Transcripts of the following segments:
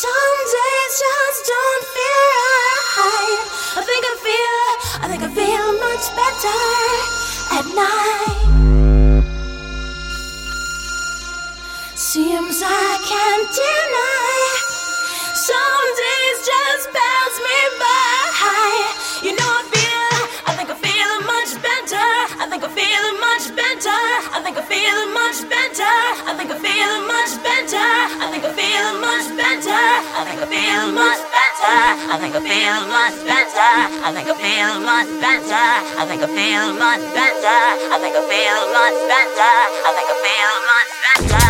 Some days just don't feel right. I think I feel, I think I feel much better at night. Seems I can't deny. Some days just pass me by. I think I feel much better. I think I feel much better. I think I feel much better. I think I feel much better. I think I feel much better. I think I feel much better. I think I feel much better. I think I feel much better. I think I feel much better. I think I feel much better.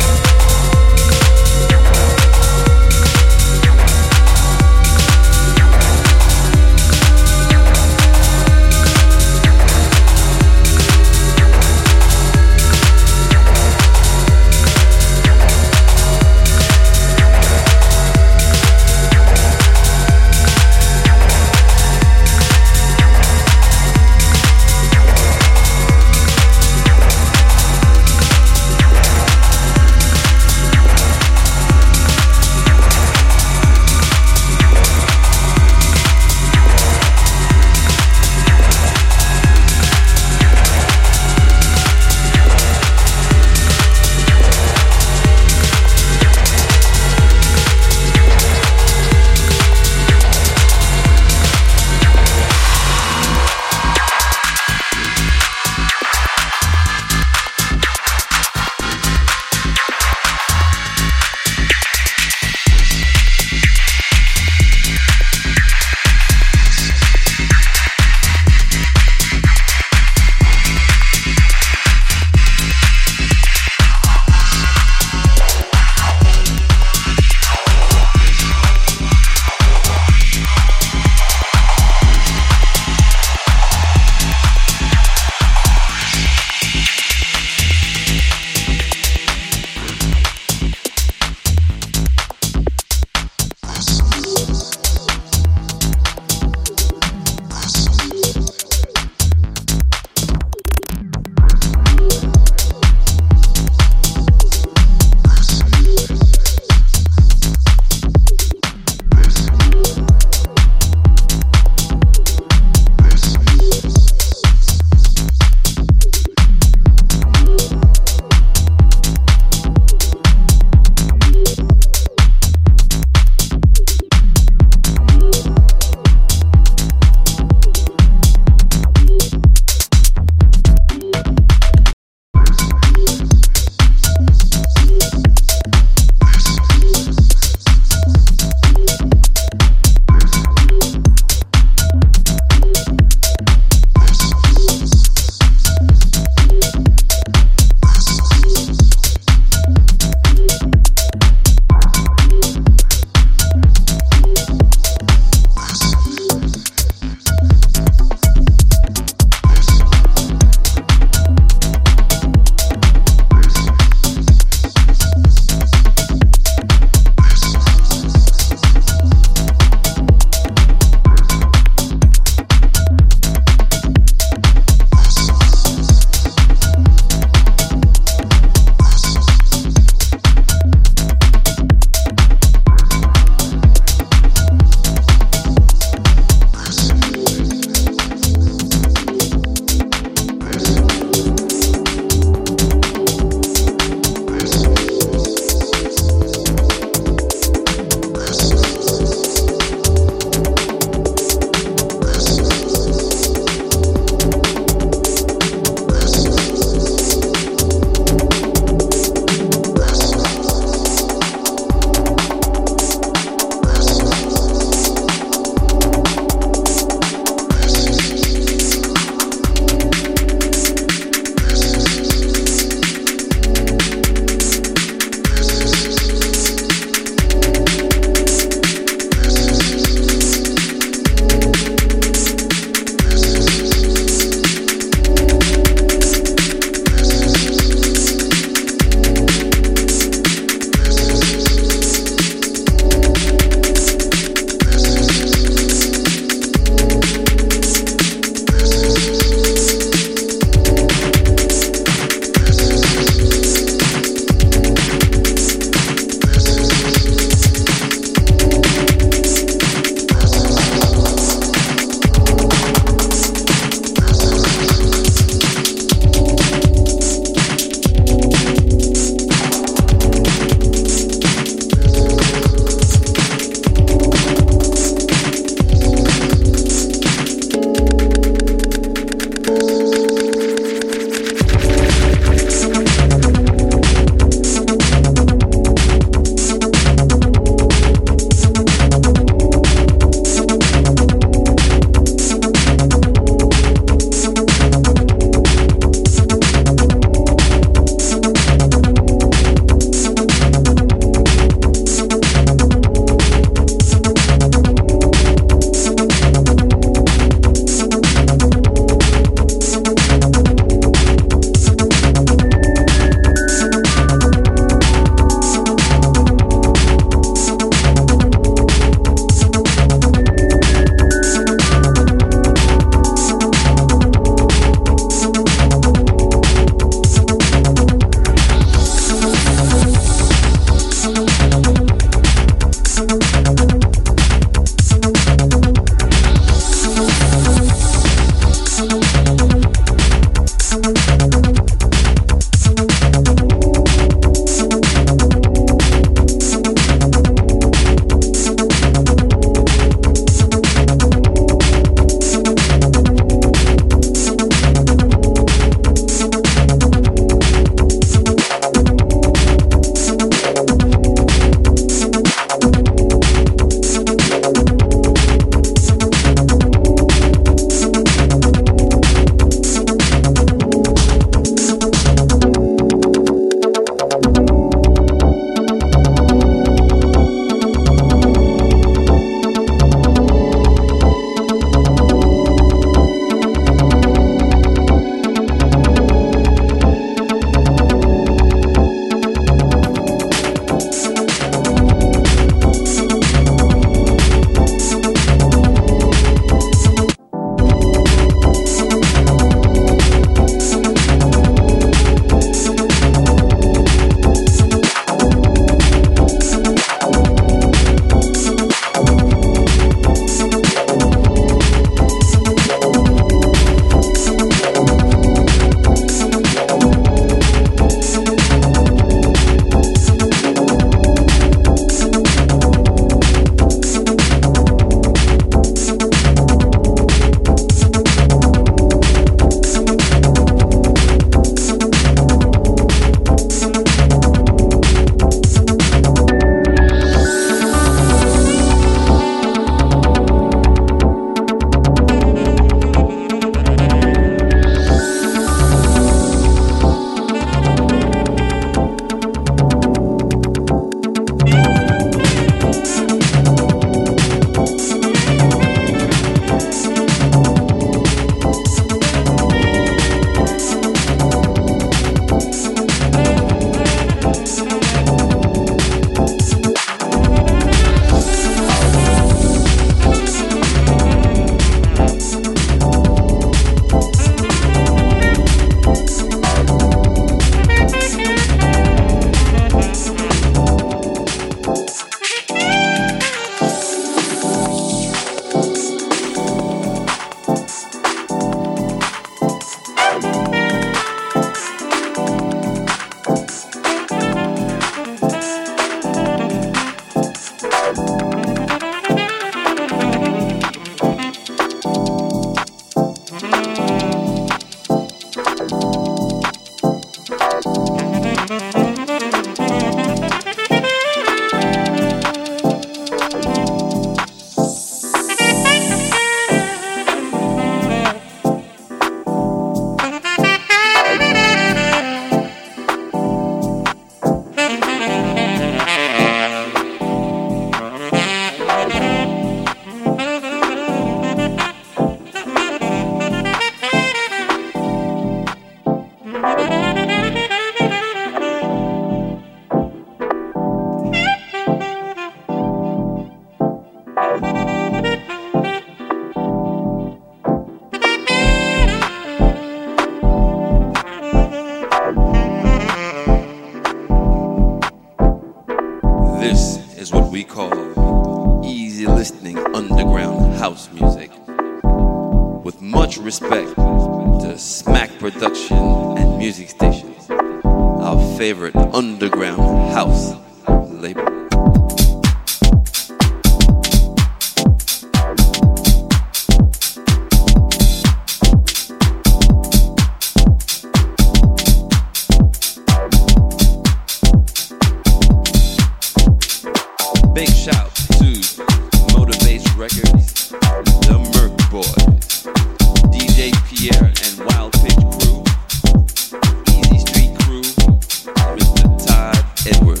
Edward.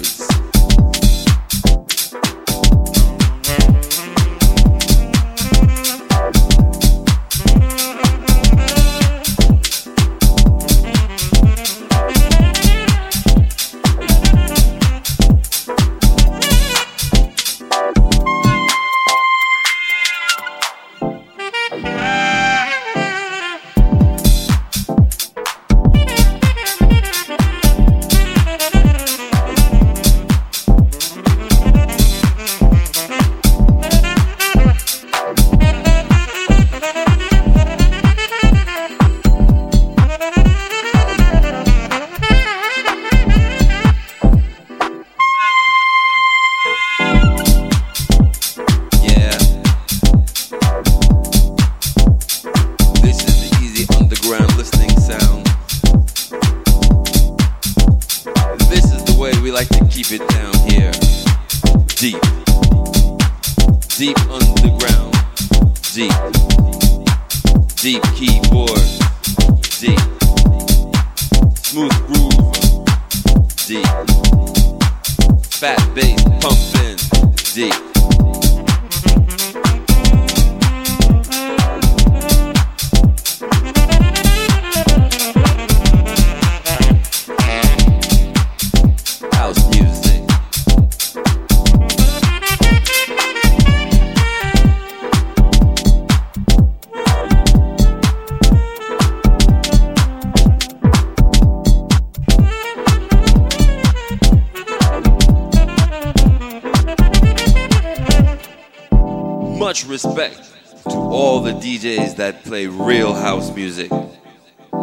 music.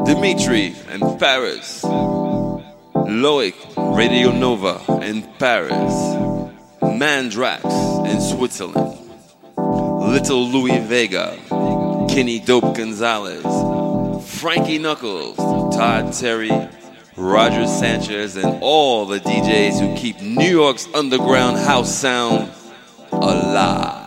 Dimitri in Paris. Loic Radio Nova in Paris. Mandrax in Switzerland. Little Louie Vega. Kenny Dope Gonzalez. Frankie Knuckles. Todd Terry. Roger Sanchez and all the DJs who keep New York's underground house sound alive.